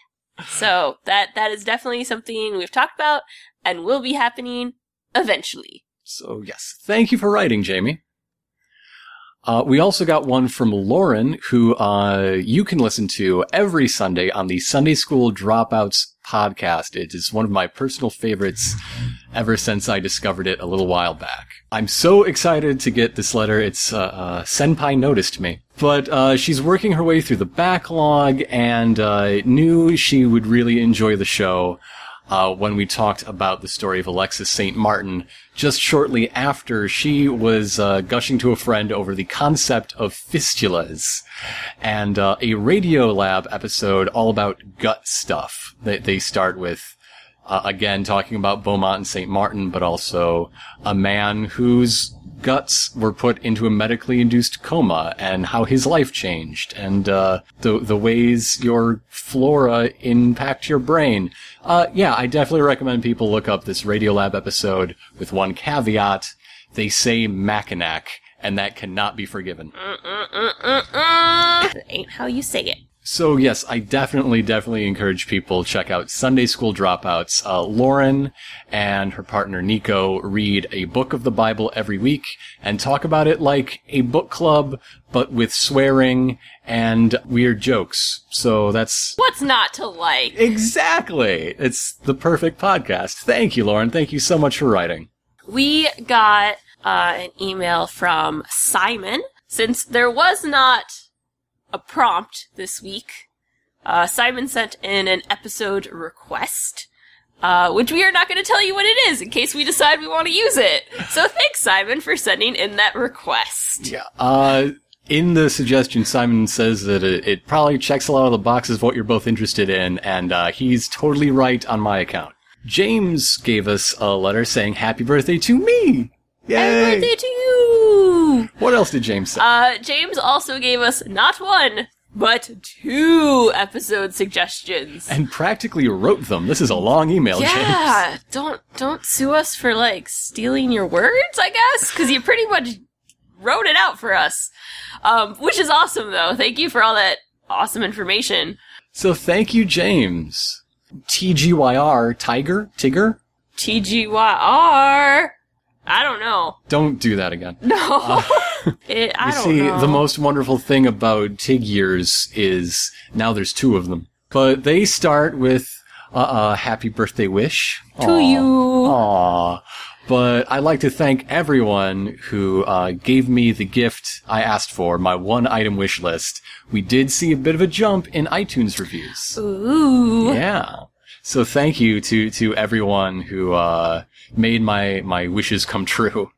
So that that is definitely something we've talked about and will be happening eventually. so yes, thank you for writing, Jamie. Uh, we also got one from Lauren, who uh, you can listen to every Sunday on the Sunday School Dropouts podcast. It is one of my personal favorites ever since I discovered it a little while back. I'm so excited to get this letter. It's uh, uh, Senpai noticed me, but uh, she's working her way through the backlog and uh, knew she would really enjoy the show. Uh, when we talked about the story of Alexis St. Martin just shortly after she was uh, gushing to a friend over the concept of fistulas and uh, a Radiolab episode all about gut stuff. They, they start with uh, again talking about Beaumont and St. Martin, but also a man whose guts were put into a medically induced coma and how his life changed and uh, the the ways your flora impact your brain. Uh, yeah, I definitely recommend people look up this Radiolab episode with one caveat. They say Mackinac, and that cannot be forgiven. That ain't how you say it. So yes, I definitely, definitely encourage people check out Sunday School Dropouts. Uh, Lauren and her partner Nico read a book of the Bible every week and talk about it like a book club, but with swearing and weird jokes. So that's What's not to like? exactly. It's the perfect podcast. Thank you, Lauren. Thank you so much for writing. We got uh, an email from Simon. Since there was not a prompt this week, uh, Simon sent in an episode request, uh, which we are not going to tell you what it is in case we decide we want to use it. So thanks, Simon, for sending in that request. Yeah. Uh, in the suggestion, Simon says that it, it probably checks a lot of the boxes of what you're both interested in, and uh, he's totally right on my account. James gave us a letter saying "Happy birthday to me." Yay! Happy birthday to you! What else did James say? Uh, James also gave us not one, but two episode suggestions. and practically wrote them. This is a long email, James. Yeah, don't don't sue us for like stealing your words, I guess, because you pretty much wrote it out for us, um, which is awesome though. Thank you for all that awesome information. So thank you, James. TGYR, Tiger, Tigger. TGYR. I don't know. Don't do that again. No. It, I you don't see, know. the most wonderful thing about Tiggers is now there's two of them. But they start with a uh, happy birthday wish. to you. Aw. But I'd like to thank everyone who uh, gave me the gift I asked for, my one item wish list. We did see a bit of a jump in iTunes reviews. Ooh. Yeah. So thank you to, to everyone who, uh, made my, my wishes come true.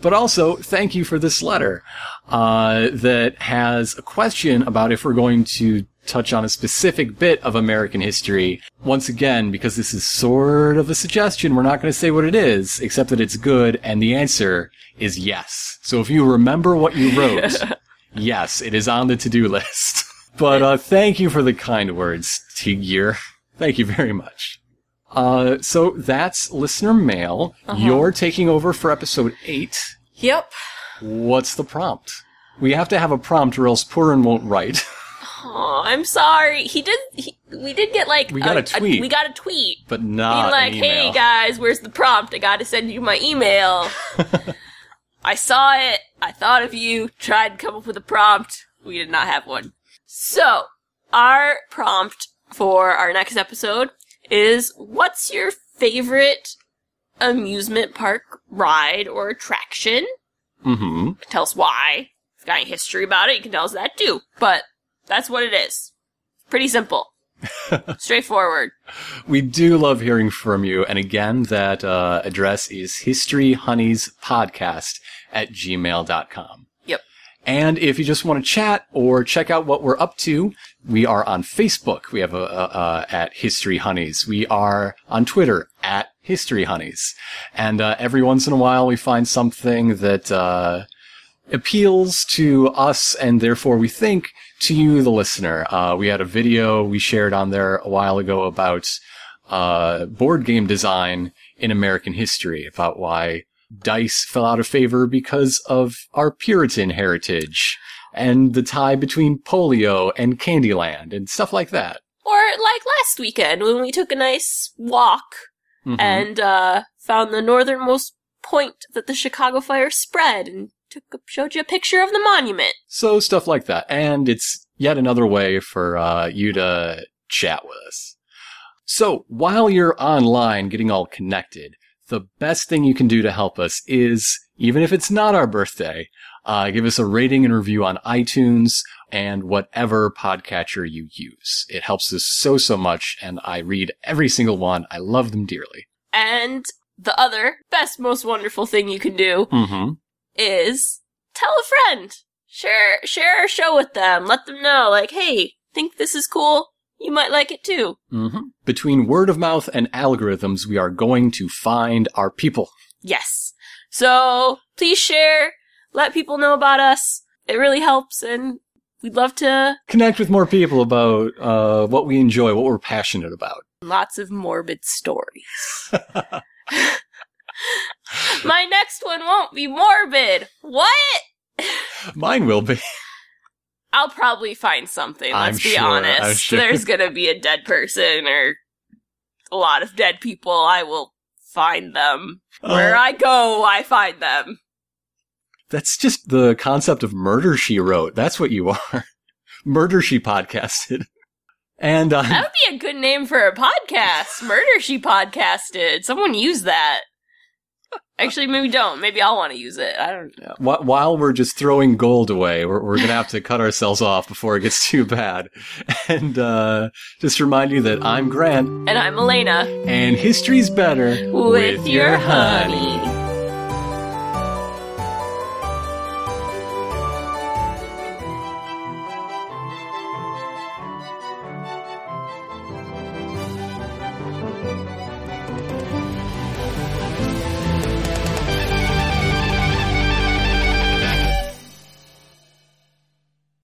But also, thank you for this letter, uh, that has a question about if we're going to touch on a specific bit of American history. Once again, because this is sort of a suggestion, we're not going to say what it is, except that it's good, and the answer is yes. So if you remember what you wrote, yes, it is on the to-do list. But, uh, thank you for the kind words, Tigir. Thank you very much. Uh, so that's listener mail. You're taking over for episode eight. Yep. What's the prompt? We have to have a prompt or else Purin won't write. Oh, I'm sorry. He did. He, we did get like We got a tweet. we got a tweet but being not like. "Hey guys, where's the prompt? I got to send you my email." I saw it. I thought of you. Tried to come up with a prompt. We did not have one. So our prompt for our next episode is: What's your favorite amusement park ride or attraction? Mm-hmm. tell us why. If you've got any history about it, you can tell us that too. But that's what it is. Pretty simple. Straightforward. We do love hearing from you. And again, that uh, address is historyhoneyspodcast at gmail.com. Yep. And if you just want to chat or check out what we're up to, we are on Facebook. We have a, a, a at History Honeys. We are on Twitter at History Honeys. And uh, every once in a while, we find something that uh, appeals to us, and therefore we think to you, the listener. Uh, we had a video we shared on there a while ago about uh, board game design in American history, about why dice fell out of favor because of our Puritan heritage and the tie between polio and Candyland and stuff like that. Or like last weekend when we took a nice walk Mhm. and uh, found the northernmost point that the Chicago fire spread and took a, showed you a picture of the monument. So stuff like that. And it's yet another way for uh, you to chat with us. So while you're online getting all connected, the best thing you can do to help us is, even if it's not our birthday, uh, give us a rating and review on iTunes and whatever podcatcher you use. It helps us so, so much, and I read every single one. I love them dearly. And the other best, most wonderful thing you can do Mm-hmm. is tell a friend. Share share our show with them. Let them know, like, hey, think this is cool. You might like it too. Mm-hmm. Between word of mouth and algorithms, we are going to find our people. Yes. So please share. Let people know about us. It really helps, and we'd love to. connect with more people about uh, what we enjoy, what we're passionate about. Lots of morbid stories. My next one won't be morbid. What? Mine will be. I'll probably find something. I'm Let's be sure, I'm honest. sure. There's gonna be a dead person or a lot of dead people. I will find them. Where Uh, I go, I find them. that's just the concept of murder she wrote. That's what you are. murder she podcasted. And uh, That would be a good name for a podcast. Murder She Podcasted. Someone use that. Actually, maybe don't. Maybe I'll want to use it. I don't know. while we're just throwing gold away, we're, we're going to have to cut ourselves off before it gets too bad. And uh, just remind you that I'm Grant, And I'm Elena. and history's better With your honey.